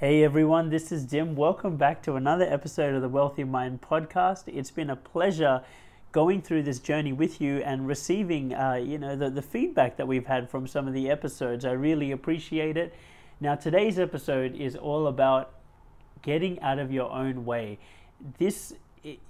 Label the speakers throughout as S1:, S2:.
S1: Hey everyone, this is Dim. Welcome back to another episode of the Wealthy Mind podcast. It's been a pleasure going through this journey with you and receiving, uh, you know, the, the feedback that we've had from some of the episodes. I really appreciate it. Now, today's episode is all about getting out of your own way. This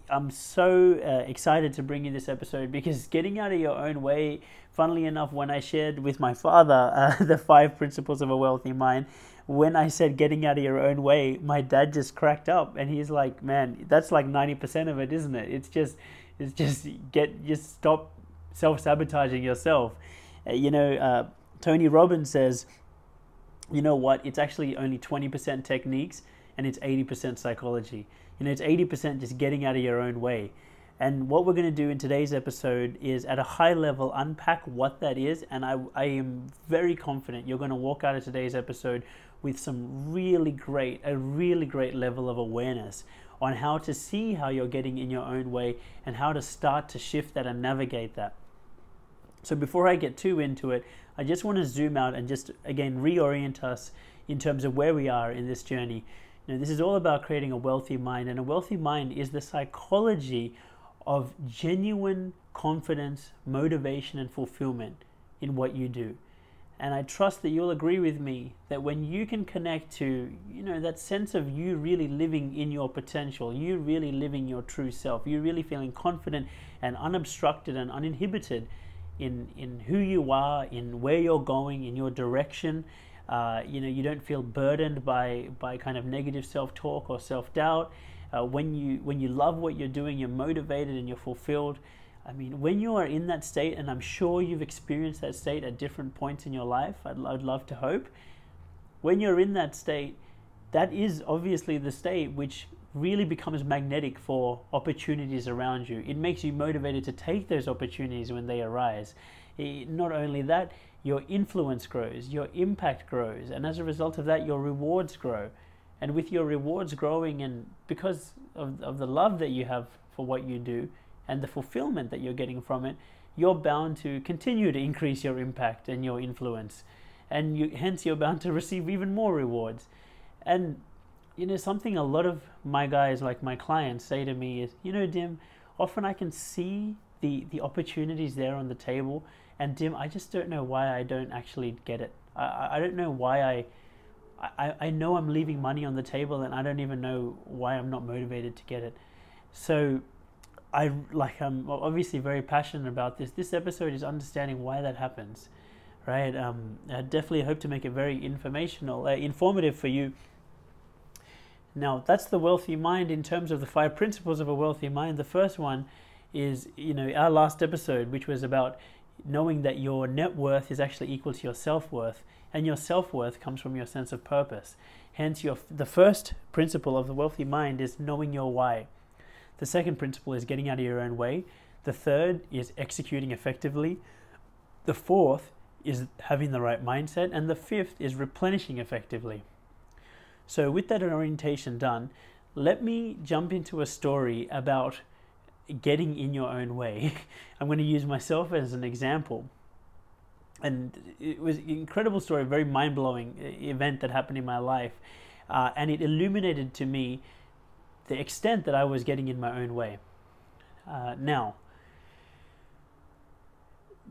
S1: I'm so uh, excited to bring you this episode because getting out of your own way, funnily enough, when I shared with my father uh, the five principles of a wealthy mind, when I said getting out of your own way, my dad just cracked up and he's like, "Man, that's like 90% of it, isn't it? It's just it's just get just stop self-sabotaging yourself." Uh, you know, uh, Tony Robbins says, "You know what? It's actually only 20% techniques and it's 80% psychology. You know, it's 80% just getting out of your own way." And what we're going to do in today's episode is at a high level unpack what that is. And I, I am very confident you're going to walk out of today's episode with some really great, a really great level of awareness on how to see how you're getting in your own way and how to start to shift that and navigate that. So before I get too into it, I just want to zoom out and just again reorient us in terms of where we are in this journey. You know, this is all about creating a wealthy mind, and a wealthy mind is the psychology of genuine confidence, motivation, and fulfillment in what you do. And I trust that you'll agree with me that when you can connect to, you know, that sense of you really living in your potential, you really living your true self, you really feeling confident and unobstructed and uninhibited in, in who you are, in where you're going, in your direction. Uh, you know, you don't feel burdened by, by kind of negative self-talk or self-doubt. Uh, when you when you love what you're doing, you're motivated and you're fulfilled. I mean, when you are in that state, and I'm sure you've experienced that state at different points in your life, I'd, I'd love to hope. When you're in that state, that is obviously the state which really becomes magnetic for opportunities around you. It makes you motivated to take those opportunities when they arise. It, not only that, your influence grows, your impact grows, and as a result of that, your rewards grow. And with your rewards growing, and because of, of the love that you have for what you do and the fulfillment that you're getting from it, you're bound to continue to increase your impact and your influence. And you, hence, you're bound to receive even more rewards. And you know, something a lot of my guys, like my clients, say to me is, you know, Dim, often I can see the, the opportunities there on the table, and Dim, I just don't know why I don't actually get it. I, I don't know why I I, I know I'm leaving money on the table and I don't even know why I'm not motivated to get it. So I like I'm obviously very passionate about this. This episode is understanding why that happens, right? Um, I definitely hope to make it very informational, uh, informative for you. Now that's the wealthy mind in terms of the five principles of a wealthy mind. The first one is you know our last episode, which was about knowing that your net worth is actually equal to your self worth and your self worth comes from your sense of purpose. Hence, your, the first principle of the wealthy mind is knowing your why. The second principle is getting out of your own way. The third is executing effectively. The fourth is having the right mindset. And the fifth is replenishing effectively. So, with that orientation done, let me jump into a story about getting in your own way. I'm going to use myself as an example and it was an incredible story, a very mind blowing uh, event that happened in my life, uh, and it illuminated to me the extent that I was getting in my own way. Uh, now,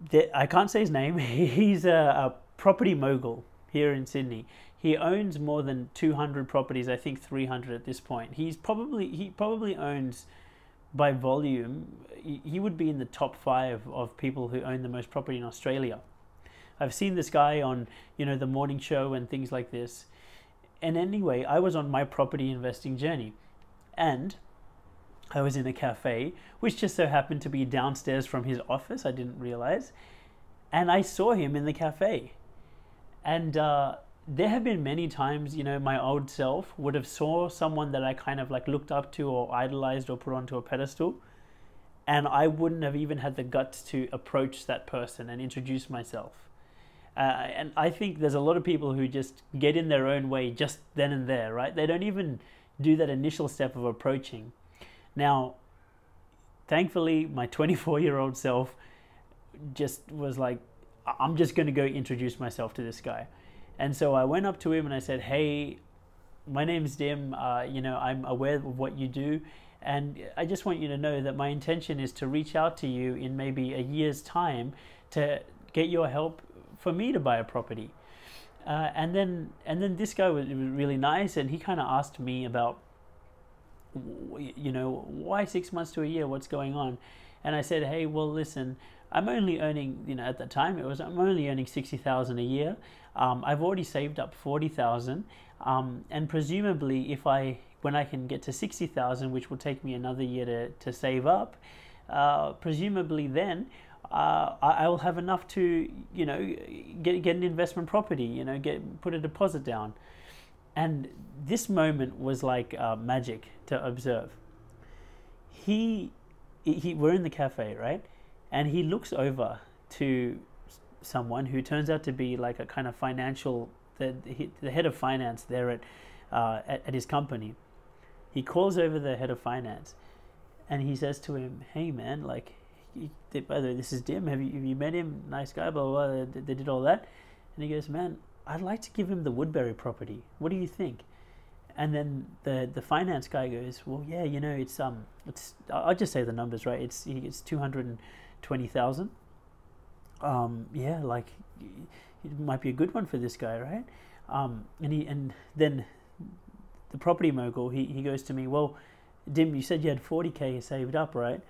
S1: the, I can't say his name. He's a, a, property mogul here in Sydney. He owns more than 200 properties. I think 300 at this point. He's probably he probably owns by volume. He would be in the top five of people who own the most property in Australia. I've seen this guy on, you know, the morning show and things like this. And anyway, I was on my property investing journey. And I was in a cafe, which just so happened to be downstairs from his office. I didn't realize. And I saw him in the cafe. And uh, there have been many times, you know, my old self would have saw someone that I kind of like looked up to or idolized or put onto a pedestal. And I wouldn't have even had the guts to approach that person and introduce myself. Uh, and I think there's a lot of people who just get in their own way just then and there, right? They don't even do that initial step of approaching. Now, thankfully, my 24 year old self just was like, I'm just going to go introduce myself to this guy. And so I went up to him and I said, Hey, my name's Dim. Uh, you know, I'm aware of what you do. And I just want you to know that my intention is to reach out to you in maybe a year's time to get your help for me to buy a property. Uh, and then and then this guy was, was really nice, and he kind of asked me about, you know, why six months to a year? What's going on? And I said, hey, well, listen, I'm only earning, you know, at the time it was I'm only earning sixty thousand a year. Um, I've already saved up forty thousand, um, and presumably, if I when I can get to 60,000, which will take me another year to, to save up, uh, presumably then uh, I, will have enough to, you know, get, get an investment property, you know, get put a deposit down. And this moment was like uh, magic to observe. He, he, we're in the cafe, right? And he looks over to someone who turns out to be like a kind of financial, the, the head of finance there at, uh, at, at his company he calls over the head of finance and he says to him, Hey man, like, by the way, this is Dim. Have you, have you met him? Nice guy, blah, blah, blah. They, they did all that. And he goes, Man, I'd like to give him the Woodbury property. What do you think? And then the the finance guy goes, Well, yeah, you know, it's um, it's I'll just say the numbers, right? It's it's two hundred and twenty thousand. Um, yeah, like it might be a good one for this guy, right? Um, and he and then the property mogul, he, he goes to me, well, Dim, you said you had 40k saved up, right?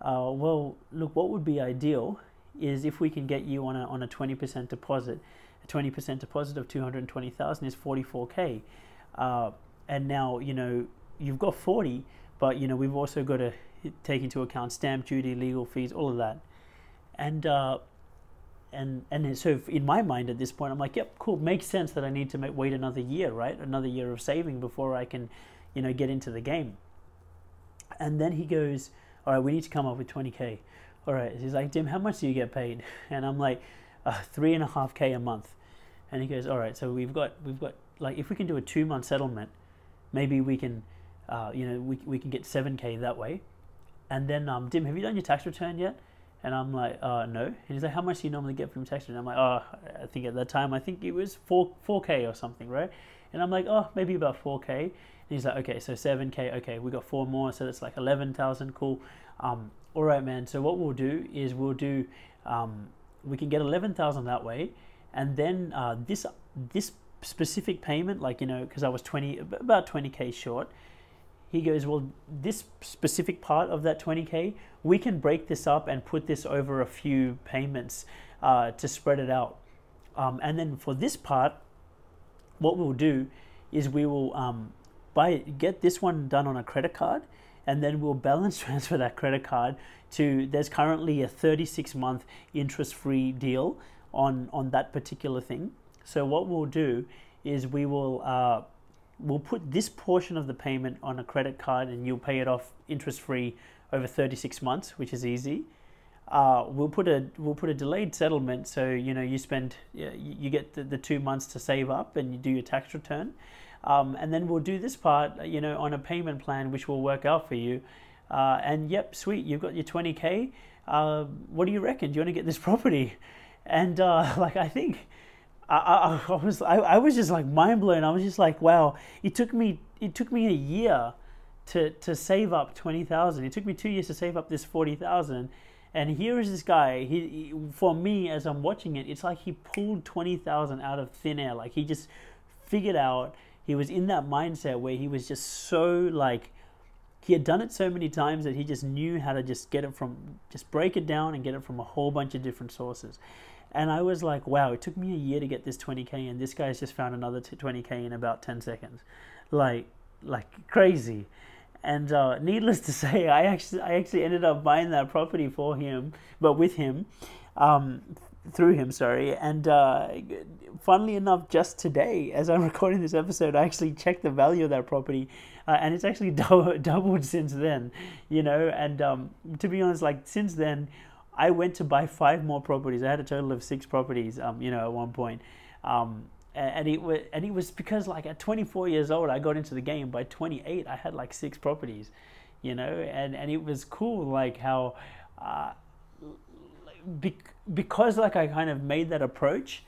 S1: Uh, well, look, what would be ideal is if we can get you on a, on a 20% deposit. A 20% deposit of 220,000 is 44k. Uh, and now, you know, you've got 40, but, you know, we've also got to take into account stamp duty, legal fees, all of that. And uh, and and so in my mind at this point i'm like yep cool makes sense that i need to make, wait another year right another year of saving before i can you know get into the game and then he goes all right we need to come up with 20k all right he's like dim how much do you get paid and i'm like uh, three and a half k a month and he goes all right so we've got we've got like if we can do a two month settlement maybe we can uh, you know we, we can get 7k that way and then um, dim have you done your tax return yet and I'm like, uh, no. And he's like, how much do you normally get from texting? And I'm like, oh, I think at that time, I think it was 4, 4K or something, right? And I'm like, oh, maybe about 4K. He's like, okay, so 7K, okay, we got four more, so that's like 11,000, cool. Um, all right, man. So what we'll do is we'll do, um, we can get 11,000 that way. And then uh, this, this specific payment, like, you know, because I was 20, about 20K short, he goes, Well, this specific part of that 20K, we can break this up and put this over a few payments uh, to spread it out. Um, and then for this part, what we'll do is we will um, buy get this one done on a credit card, and then we'll balance transfer that credit card to. There's currently a 36 month interest free deal on on that particular thing. So what we'll do is we will. Uh, we'll put this portion of the payment on a credit card and you'll pay it off interest free over 36 months, which is easy. Uh, we'll put a we'll put a delayed settlement, so you know you spend you, get the, the two months to save up and you do your tax return, um, and then we'll do this part you know on a payment plan which will work out for you. Uh, and yep, sweet, you've got your 20k. Uh, what do you reckon? Do you want to get this property? And uh, like I think I, I, I was I, I was just like mind blown. I was just like, wow! It took me it took me a year to to save up twenty thousand. It took me two years to save up this forty thousand. And here is this guy. He, he, for me, as I'm watching it, it's like he pulled twenty thousand out of thin air. Like he just figured out. He was in that mindset where he was just so like he had done it so many times that he just knew how to just get it from just break it down and get it from a whole bunch of different sources. And I was like, wow, it took me a year to get this 20k, and this guy's just found another 20k in about 10 seconds, like like crazy. And uh, needless to say, I actually I actually ended up buying that property for him, but with him, um, through him, sorry. And uh, funnily enough, just today, as I'm recording this episode, I actually checked the value of that property, uh, and it's actually doubled since then. You know, and um, to be honest, like since then, I went to buy five more properties. I had a total of six properties, um, you know, at one point. Um, and it was and it was because like at 24 years old I got into the game. By 28 I had like six properties, you know, and and it was cool like how, uh, because like I kind of made that approach.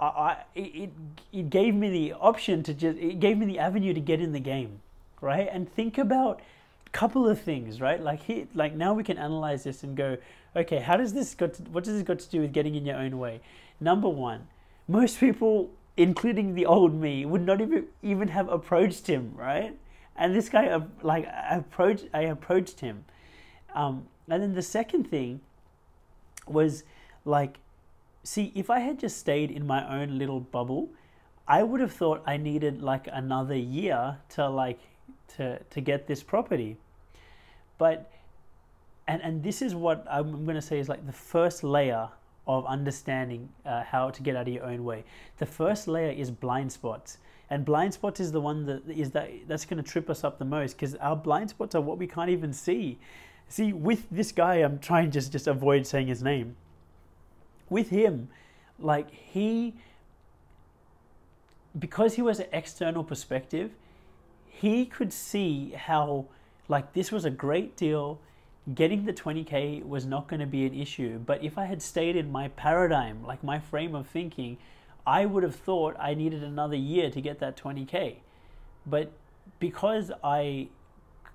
S1: I, I it it gave me the option to just it gave me the avenue to get in the game, right? And think about a couple of things, right? Like like now we can analyze this and go, okay, how does this got to, what does this got to do with getting in your own way? Number one, most people, including the old me, would not even even have approached him, right? And this guy, like, I approached, I approached him, um, and then the second thing was like see, if I had just stayed in my own little bubble, I would have thought I needed like another year to like to to get this property. But and and this is what I'm going to say is like the first layer of understanding uh, how to get out of your own way. The first layer is blind spots. And blind spots is the one that is that that's going to trip us up the most because our blind spots are what we can't even see. See, with this guy, I'm trying just just avoid saying his name with him, like he, because he was an external perspective, he could see how, like, this was a great deal. Getting the 20K was not going to be an issue. But if I had stayed in my paradigm, like my frame of thinking, I would have thought I needed another year to get that 20K. But because I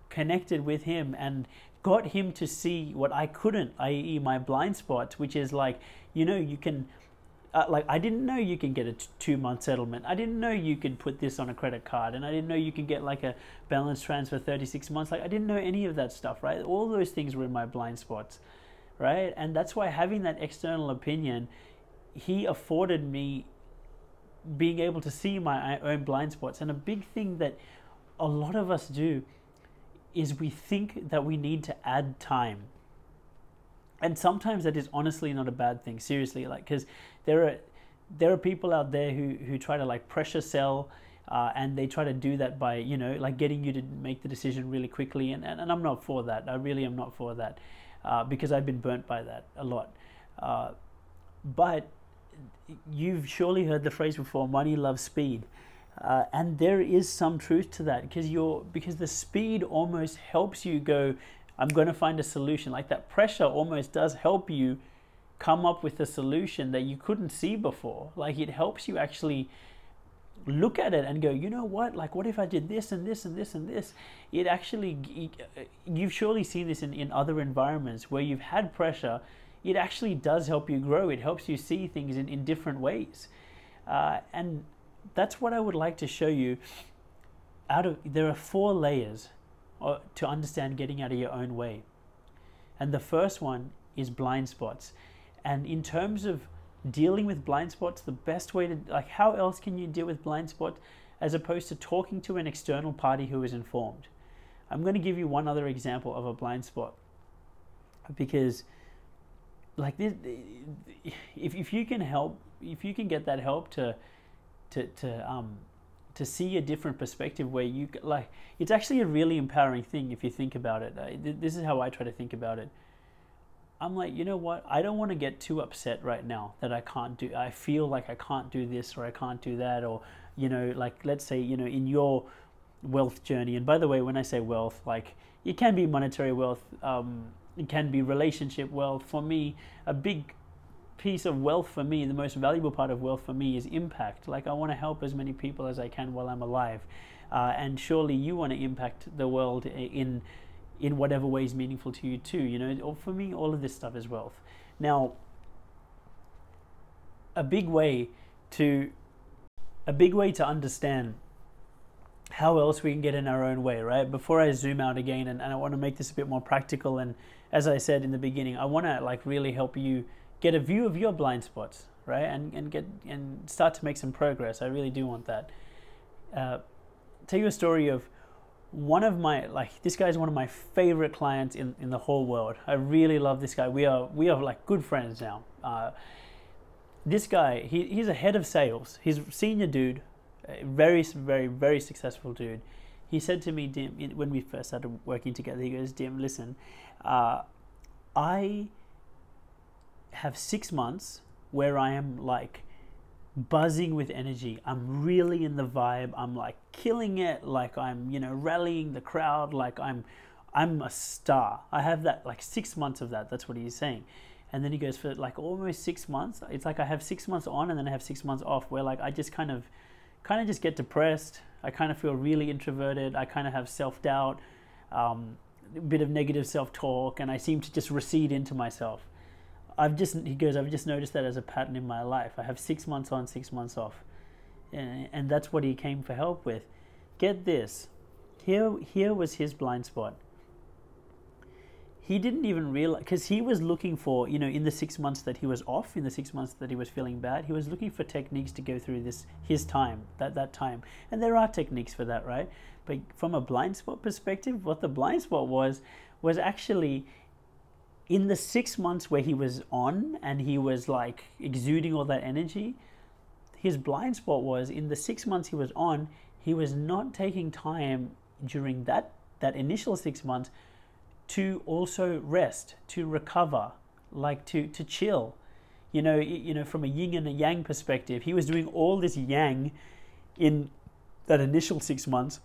S1: connected with him and got him to see what I couldn't, i.e., my blind spots, which is like, you know, you can, uh, like, I didn't know you can get a t- two month settlement. I didn't know you could put this on a credit card, and I didn't know you can get like a balance transfer 36 months. Like, I didn't know any of that stuff, right? All those things were in my blind spots, right? And that's why having that external opinion, he afforded me being able to see my own blind spots. And a big thing that a lot of us do is we think that we need to add time. And sometimes that is honestly not a bad thing, seriously, like because there are there are people out there who, who try to like pressure sell uh, and they try to do that by you know like getting you to make the decision really quickly. And, and, and i'm not for that. I really am not for that uh, because i've been burnt by that a lot. Uh, but you've surely heard the phrase before money loves speed uh, and there is some truth to that because you're because the speed almost helps you go i'm going to find a solution. Like that pressure almost does help you come up with a solution that you couldn't see before. Like it helps you actually look at it and go you know what? Like what if i did this and this and this and this? It actually you've surely seen this in, in other environments where you've had pressure. It actually does help you grow. It helps you see things in, in different ways. Uh, and that's what I would like to show you. Out of there are four layers uh, to understand getting out of your own way, and the first one is blind spots. And in terms of dealing with blind spots, the best way to like how else can you deal with blind spots as opposed to talking to an external party who is informed? I'm going to give you one other example of a blind spot because like this if, if you can help if you can get that help to to to um to see a different perspective where you like it's actually a really empowering thing if you think about it. This is how I try to think about it. I'm like, you know what? I don't want to get too upset right now that I can't do. I feel like I can't do this or I can't do that, or you know, like let's say, you know, in your wealth journey. And by the way, when I say wealth, like it can be monetary wealth, um, it can be relationship wealth. For me, a big piece of wealth for me, the most valuable part of wealth for me is impact. Like I want to help as many people as I can while I'm alive, uh, and surely you want to impact the world in in whatever way is meaningful to you too. You know, for me, all of this stuff is wealth. Now, a big way to a big way to understand how else we can get in our own way, right? Before I zoom out again, and, and I want to make this a bit more practical, and as I said in the beginning, I want to like really help you get a view of your blind spots, right? And, and get and start to make some progress. I really do want that. Uh, tell you a story of one of my like this guy is one of my favorite clients in, in the whole world. I really love this guy. We are we are like good friends now. Uh, this guy, he, he's a head of sales. He's a senior dude, very very very successful dude. He said to me, Dim, when we first started working together, he goes, Dim, listen, uh, I have six months where I am like buzzing with energy. I'm really in the vibe. I'm like killing it. Like I'm, you know, rallying the crowd. Like I'm, I'm a star. I have that like six months of that. That's what he's saying. And then he goes for like almost six months. It's like I have six months on and then I have six months off where like I just kind of kind of just get depressed. I kind of feel really introverted. I kind of have self doubt, um, a bit of negative self talk, and I seem to just recede into myself. I've just he goes. I've just noticed that as a pattern in my life. I have six months on, six months off, and, and that's what he came for help with. Get this, here here was his blind spot he didn't even realize because he was looking for you know in the six months that he was off in the six months that he was feeling bad he was looking for techniques to go through this his time that that time and there are techniques for that right but from a blind spot perspective what the blind spot was was actually in the six months where he was on and he was like exuding all that energy his blind spot was in the six months he was on he was not taking time during that that initial six months to also rest, to recover, like to, to chill. You know, you know, from a yin and a yang perspective, he was doing all this yang in that initial six months,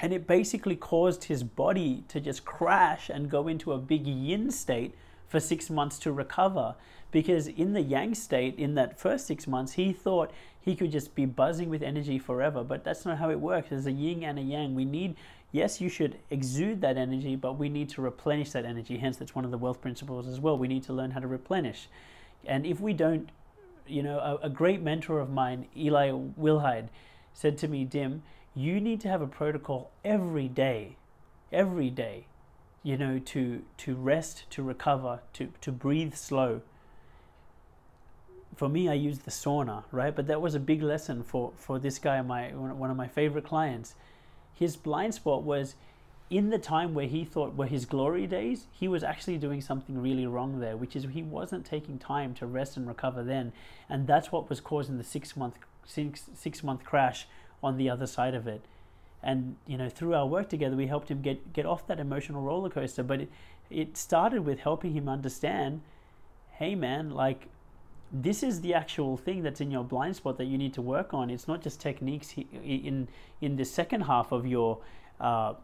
S1: and it basically caused his body to just crash and go into a big yin state for six months to recover. Because in the yang state, in that first six months, he thought he could just be buzzing with energy forever. But that's not how it works. There's a yin and a yang. We need yes, you should exude that energy, but we need to replenish that energy. Hence, that's one of the wealth principles as well. We need to learn how to replenish. And if we don't, you know, a, a great mentor of mine, Eli Wilhide, said to me, Dim, you need to have a protocol every day, every day, you know, to, to rest, to recover, to, to breathe slow. For me, I used the sauna, right? But that was a big lesson for, for this guy, my one of my favorite clients his blind spot was in the time where he thought were his glory days, he was actually doing something really wrong there, which is he wasn't taking time to rest and recover then, and that's what was causing the six month six, six month crash on the other side of it. And you know, through our work together, we helped him get get off that emotional roller coaster. But it, it started with helping him understand, hey man, like this is the actual thing that's in your blind spot that you need to work on. It's not just techniques in in the second half of your uh,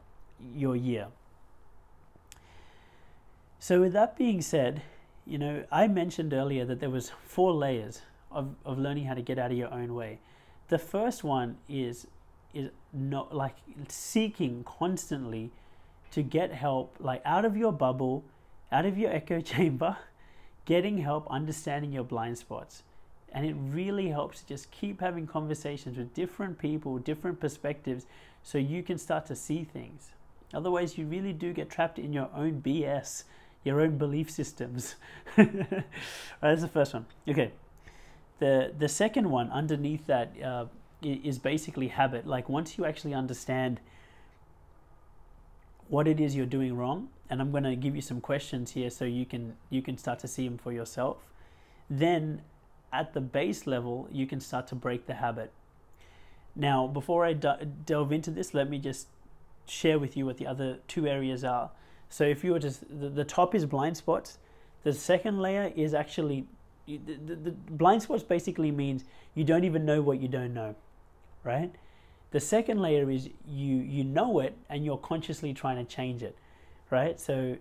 S1: your year. So with that being said, you know I mentioned earlier that there was four layers of, of learning how to get out of your own way. The first one is is not like seeking constantly to get help like out of your bubble, out of your echo chamber getting help understanding your blind spots. And it really helps to just keep having conversations with different people, different perspectives, so you can start to see things. Otherwise, you really do get trapped in your own BS, your own belief systems. right, that's the first one. Okay. The, the second one underneath that uh, is basically habit. Like once you actually understand what it is you're doing wrong, and I'm going to give you some questions here so you can you can start to see them for yourself. Then at the base level, you can start to break the habit. Now, before I d- delve into this, let me just share with you what the other two areas are. So, if you were to, the, the top is blind spots. The second layer is actually the, the, the blind spots basically means you don't even know what you don't know, right? The second layer is you you know it and you're consciously trying to change it right? So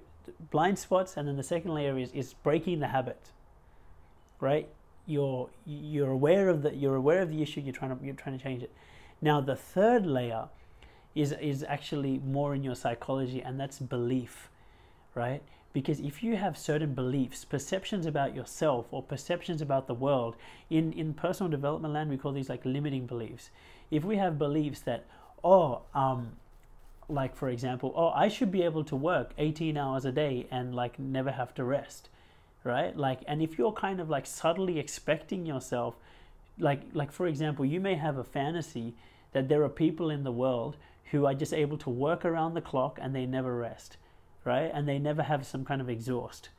S1: blind spots, and then the second layer is, is breaking the habit, right? You're you're aware of the you're aware of the issue. You're trying to you're trying to change it. Now the third layer is is actually more in your psychology, and that's belief, right? Because if you have certain beliefs, perceptions about yourself or perceptions about the world, in, in personal development land, we call these like limiting beliefs. If we have beliefs that, oh, um, like for example oh i should be able to work 18 hours a day and like never have to rest right like and if you're kind of like subtly expecting yourself like like for example you may have a fantasy that there are people in the world who are just able to work around the clock and they never rest right and they never have some kind of exhaust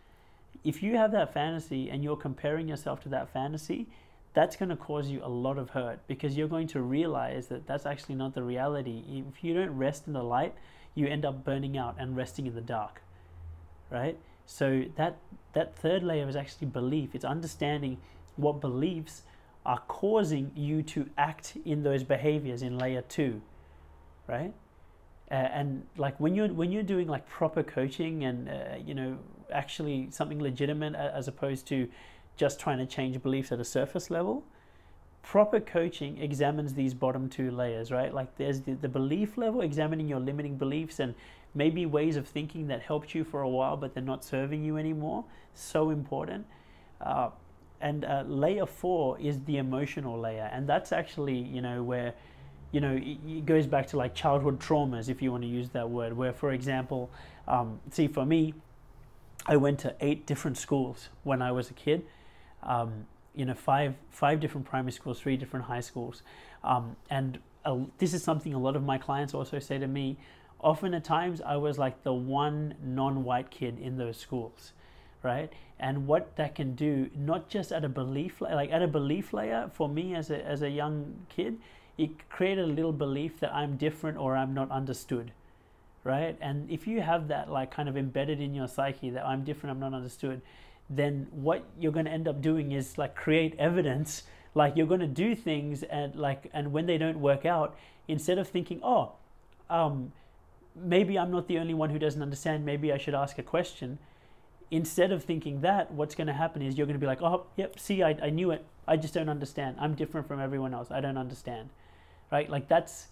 S1: if you have that fantasy and you're comparing yourself to that fantasy that's going to cause you a lot of hurt because you're going to realize that that's actually not the reality. If you don't rest in the light, you end up burning out and resting in the dark. Right? So that that third layer is actually belief. It's understanding what beliefs are causing you to act in those behaviors in layer 2. Right? Uh, and like when you're when you're doing like proper coaching and uh, you know actually something legitimate as opposed to just trying to change beliefs at a surface level proper coaching examines these bottom two layers right? Like there's the, the belief level examining your limiting beliefs and maybe ways of thinking that helped you for a while but they're not serving you anymore. So important. Uh, and uh, layer four is the emotional layer. And that's actually you know where you know, it, goes back to like childhood traumas, if you want to use that word, where, for example, um, see, for me, I went to eight different schools when I was a kid. Um, you know, five five different primary schools, three different high schools, um, and this is something a lot of my clients also say to me. Often at times, I was like the one non-white kid in those schools, right? And what that can do, not just at a belief like at a belief layer for me as a as a young kid, it created a little belief that I'm different or I'm not understood, right? And if you have that like kind of embedded in your psyche that I'm different, I'm not understood, then what you're going to end up doing is like create evidence. Like you're going to do things and like and when they don't work out, instead of thinking, oh, um, maybe I'm not the only one who doesn't understand. Maybe I should ask a question. Instead of thinking that, what's going to happen is you're going to be like, oh, yep, see, I, I knew it. I just don't understand. I'm different from everyone else. I don't understand right? Like that's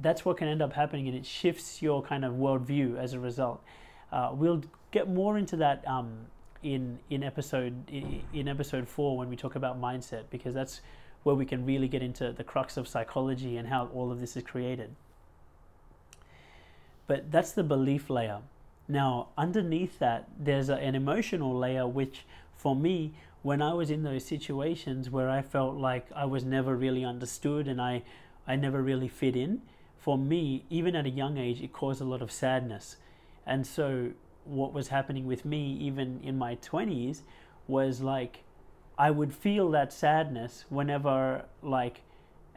S1: that's what can end up happening, and it shifts your kind of worldview as a result. Uh, we'll get more into that um, in in episode in episode four when we talk about mindset, because that's where we can really get into the crux of psychology and how all of this is created. But that's the belief layer. Now, underneath that, there's a, an emotional layer, which for me, when I was in those situations where I felt like I was never really understood and I I never really fit in. For me, even at a young age, it caused a lot of sadness. And so, what was happening with me, even in my 20s, was like I would feel that sadness whenever, like,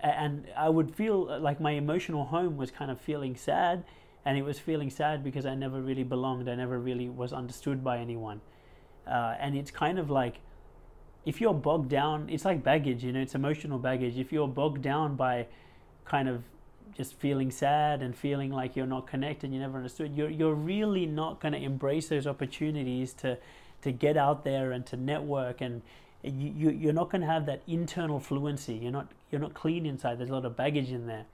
S1: and I would feel like my emotional home was kind of feeling sad, and it was feeling sad because I never really belonged. I never really was understood by anyone. Uh, and it's kind of like if you're bogged down, it's like baggage, you know, it's emotional baggage. If you're bogged down by kind of just feeling sad and feeling like you're not connected, you never understood, you're, you're really not going to embrace those opportunities to, to get out there and to network and you, you, are not going to have that internal fluency. You're not, you're not clean inside. There's a lot of baggage in there.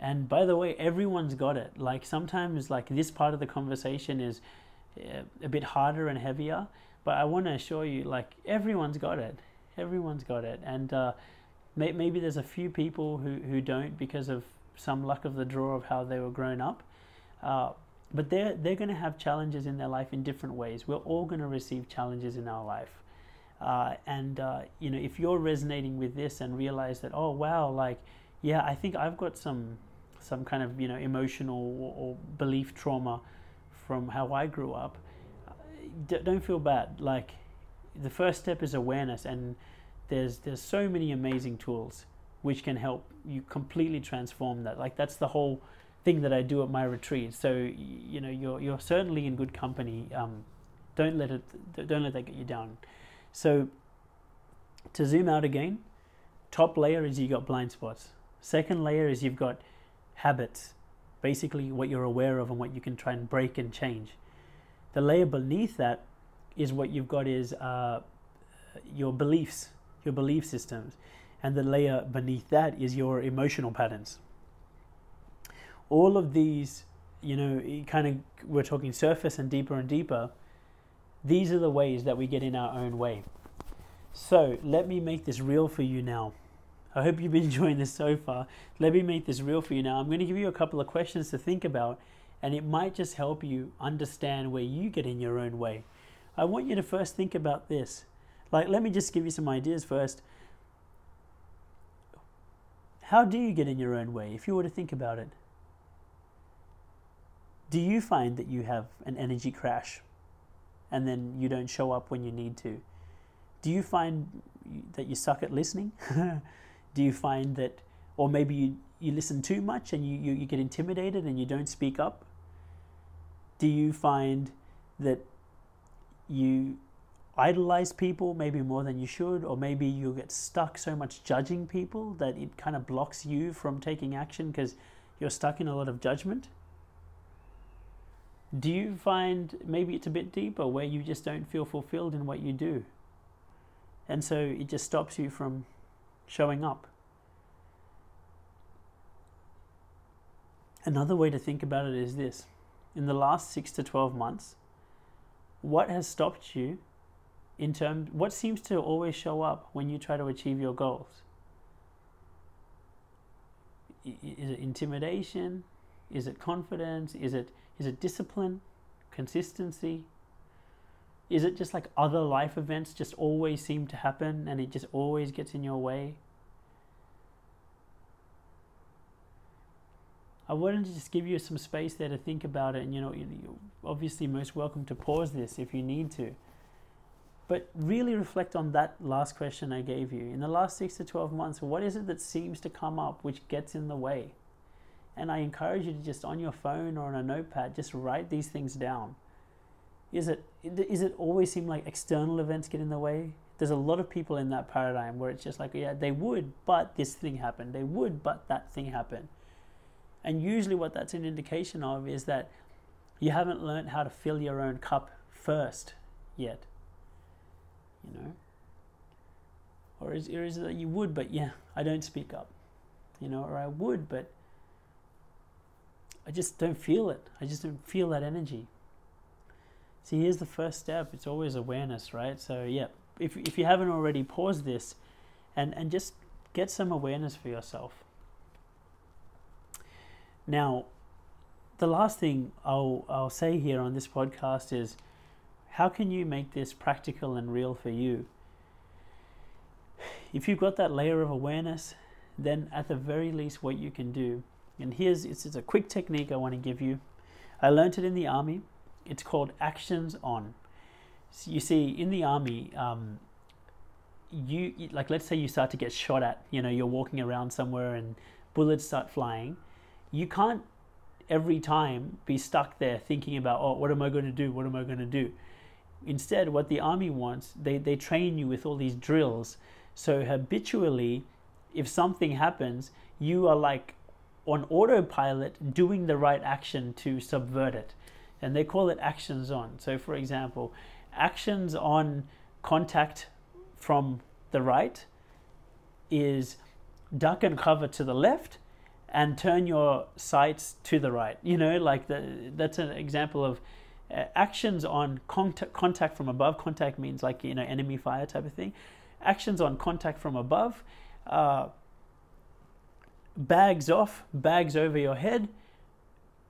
S1: And by the way, everyone's got it. Like sometimes like this part of the conversation is uh, a bit harder and heavier, but I want to assure you like everyone's got it. Everyone's got it. And, uh, maybe there's a few people who, who don't because of some luck of the draw of how they were grown up. Uh, but they're, they're going to have challenges in their life in different ways. We're all going to receive challenges in our life. Uh, and, uh, you know, if you're resonating with this and realize that, oh, wow, like, yeah, I think I've got some, some kind of, you know, emotional or, or belief trauma from how I grew up, d- don't feel bad. Like, the first step is awareness and there's there's so many amazing tools which can help you completely transform that. Like that's the whole thing that I do at my retreat. So you know you're you're certainly in good company. Um, don't let it don't let that get you down. So to zoom out again, top layer is you got blind spots. Second layer is you've got habits, basically what you're aware of and what you can try and break and change. The layer beneath that is what you've got is uh, your beliefs your belief systems, and the layer beneath that is your emotional patterns. All of these, you know, kind of we're talking surface and deeper and deeper. These are the ways that we get in our own way. So let me make this real for you now. I hope you've been enjoying this so far. Let me make this real for you now. I'm going to give you a couple of questions to think about, and it might just help you understand where you get in your own way. I want you to first think about this like, let me just give you some ideas first. How do you get in your own way if you were to think about it? Do you find that you have an energy crash and then you don't show up when you need to? Do you find that you suck at listening? do you find that, or maybe you, you listen too much and you, you, you get intimidated and you don't speak up? Do you find that you idolize people maybe more than you should, or maybe you get stuck so much judging people that it kind of blocks you from taking action because you're stuck in a lot of judgment. Do you find maybe it's a bit deeper where you just don't feel fulfilled in what you do? And so it just stops you from showing up. Another way to think about it is this in the last six to 12 months, what has stopped you in terms, what seems to always show up when you try to achieve your goals? Is it intimidation? Is it confidence? Is it, is it discipline? Consistency? Is it just like other life events just always seem to happen and it just always gets in your way? I wanted to just give you some space there to think about it, and you know, you're obviously most welcome to pause this if you need to. But really reflect on that last question I gave you. In the last six to 12 months, what is it that seems to come up which gets in the way? And I encourage you to just on your phone or on a notepad, just write these things down. Is it, is it always seem like external events get in the way? There's a lot of people in that paradigm where it's just like, yeah, they would, but this thing happened. They would, but that thing happened and usually, what that's an indication of is that you haven't learned how to fill your own cup first yet. You know? Or is, or is it that you would, but yeah, I don't speak up? You know, or I would, but I just don't feel it. I just don't feel that energy. See, here's the first step. It's always awareness, right? So, yeah, if, if you haven't already, pause this and, and just get some awareness for yourself. Now, the last thing I'll, I'll say here on this podcast is how can you make this practical and real for you? If you've got that layer of awareness, then at the very least, what you can do, and here's it's, it's a quick technique I want to give you. I learned it in the army. It's called actions on. So you see, in the army, um, you like let's say you start to get shot at. You know, you're walking around somewhere and bullets start flying you can't every time be stuck there thinking about, oh, what am I going to do? What am I going to do? Instead, what the army wants, they, they train you with all these drills. So habitually, if something happens, you are like on autopilot doing the right action to subvert it. And they call it actions on. So, for example, actions on contact from the right is duck and cover to the left and turn your sights to the right. You know, like the, that's an example of actions on contact, contact from above. Contact means like, you know, enemy fire type of thing. Actions on contact from above. Uh, bags off, bags over your head,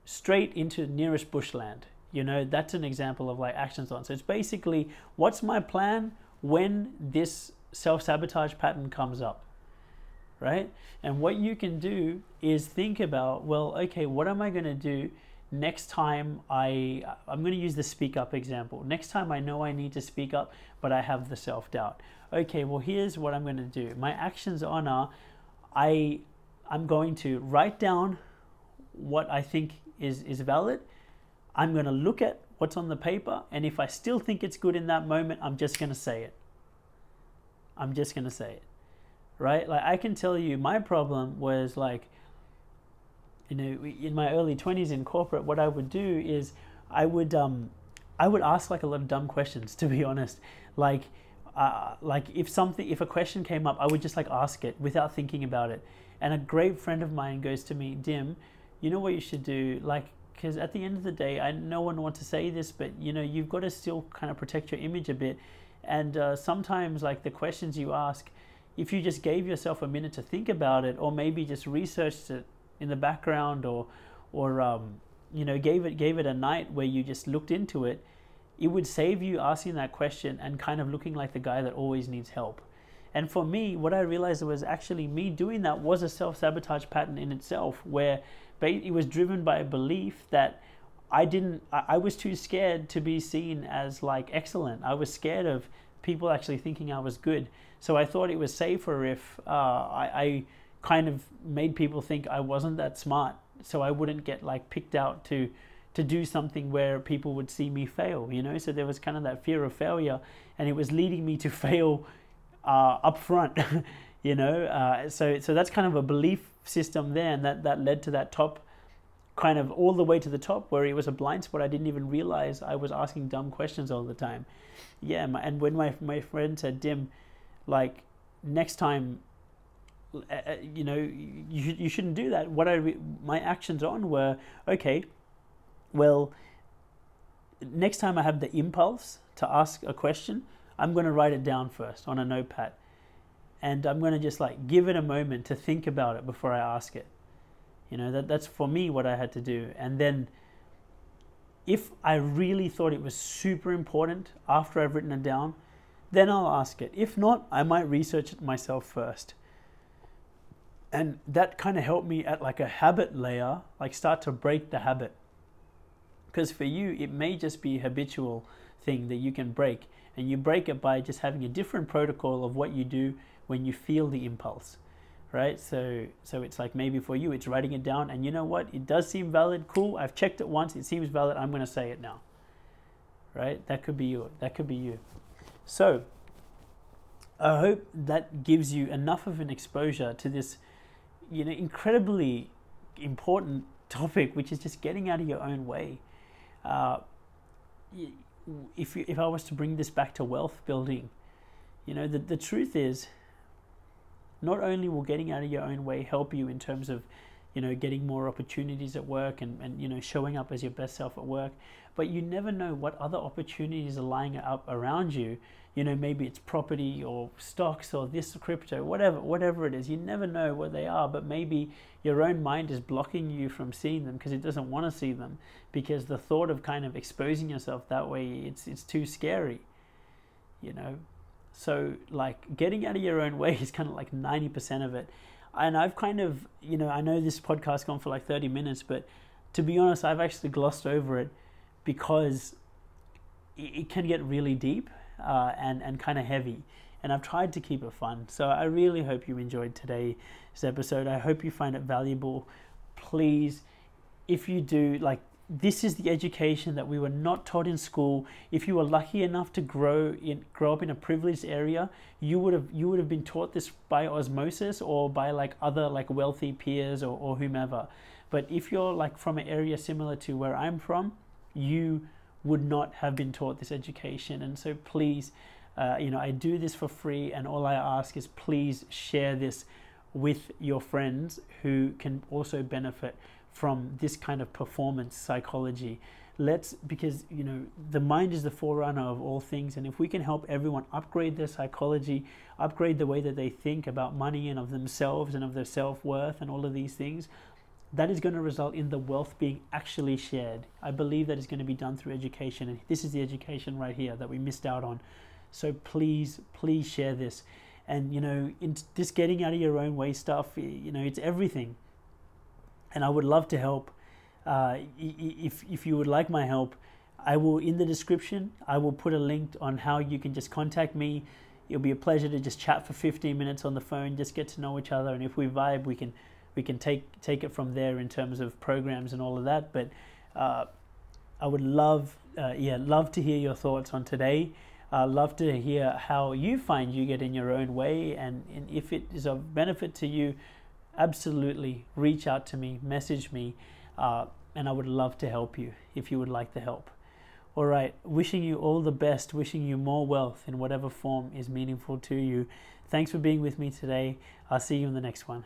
S1: straight into nearest bushland. You know, that's an example of like actions on. So it's basically what's my plan when this self sabotage pattern comes up right? And what you can do is think about, well, okay, what am I going to do next time I I'm going to use the speak up example. Next time I know I need to speak up, but I have the self-doubt. Okay, well, here's what I'm going to do. My actions on are I I'm going to write down what I think is is valid. I'm going to look at what's on the paper and if I still think it's good in that moment, I'm just going to say it. I'm just going to say it right? Like I can tell you, my problem was like, you know, in my early twenties in corporate, what I would do is I would um, I would ask like a lot of dumb questions, to be honest. Like, uh, like if something, if a question came up, I would just like ask it without thinking about it. And a great friend of mine goes to me, Dim, you know what you should do, like. Because at the end of the day, I no one wants to say this, but you know you've got to still kind of protect your image a bit, and uh, sometimes like the questions you ask, if you just gave yourself a minute to think about it, or maybe just researched it in the background, or or um, you know gave it gave it a night where you just looked into it, it would save you asking that question and kind of looking like the guy that always needs help. And for me, what I realized was actually me doing that was a self sabotage pattern in itself, where it was driven by a belief that I didn't, I was too scared to be seen as like excellent. I was scared of people actually thinking I was good. So I thought it was safer if uh, I, I kind of made people think I wasn't that smart, so I wouldn't get like picked out to to do something where people would see me fail. You know, so there was kind of that fear of failure, and it was leading me to fail uh, up front. you know, uh, so so that's kind of a belief system there, and that that led to that top kind of all the way to the top where it was a blind spot. I didn't even realize I was asking dumb questions all the time. Yeah, my, and when my my friend said, "Dim, like next time, uh, uh you know, you you shouldn't do that." What I my actions on were okay. Well, next time I have the impulse to ask a question, I'm going to write it down first on a notepad, and I'm going to just like give it a moment to think about it before I ask it you know, that, that's for me what I had to do. And then if I really thought it was super important after I've written it down, then I'll ask it. If not, I might research it myself first. And that kind of helped me at like a habit layer, like start to break the habit. Because for you, it may just be habitual thing that you can break. And you break it by just having a different protocol of what you do when you feel the impulse right? So so it's like maybe for you it's writing it down and you know what? It does seem valid. Cool. I've checked it once. It seems valid. I'm going to say it now. Right? That could be you. That could be you. So I hope that gives you enough of an exposure to this you know incredibly important topic which is just getting out of your own way. Uh, if you, if I was to bring this back to wealth building, you know the the truth is not only will getting out of your own way help you in terms of you know getting more opportunities at work and, and you know showing up as your best self at work but you never know what other opportunities are lying up around you you know maybe it's property or stocks or this crypto whatever whatever it is you never know what they are but maybe your own mind is blocking you from seeing them because it doesn't want to see them because the thought of kind of exposing yourself that way it's it's too scary you know so, like, getting out of your own way is kind of like 90% of it. And I've kind of, you know, I know this podcast gone for like 30 minutes, but to be honest, I've actually glossed over it because it can get really deep uh, and, and kind of heavy. And I've tried to keep it fun. So I really hope you enjoyed today's episode. I hope you find it valuable. Please, if you do, like, this is the education that we were not taught in school. If you were lucky enough to grow in grow up in a privileged area, you would have you would have been taught this by osmosis or by like other like wealthy peers or, or whomever. But if you're like from an area similar to where I'm from, you would not have been taught this education. And so please, uh, you know, I do this for free, and all I ask is please share this with your friends who can also benefit from this kind of performance psychology let's because you know the mind is the forerunner of all things and if we can help everyone upgrade their psychology upgrade the way that they think about money and of themselves and of their self-worth and all of these things that is going to result in the wealth being actually shared i believe that is going to be done through education and this is the education right here that we missed out on so please please share this and you know in this getting out of your own way stuff you know it's everything and I would love to help. Uh, if, if you would like my help, I will in the description. I will put a link on how you can just contact me. It'll be a pleasure to just chat for 15 minutes on the phone, just get to know each other, and if we vibe, we can we can take take it from there in terms of programs and all of that. But uh, I would love, uh, yeah, love to hear your thoughts on today. Uh, love to hear how you find you get in your own way, and, and if it is of benefit to you, absolutely reach out to me, message me, uh, and I would love to help you if you would like the help. All right, wishing you all the best, wishing you more wealth in whatever form is meaningful to you. Thanks for being with me today. I'll see you in the next one.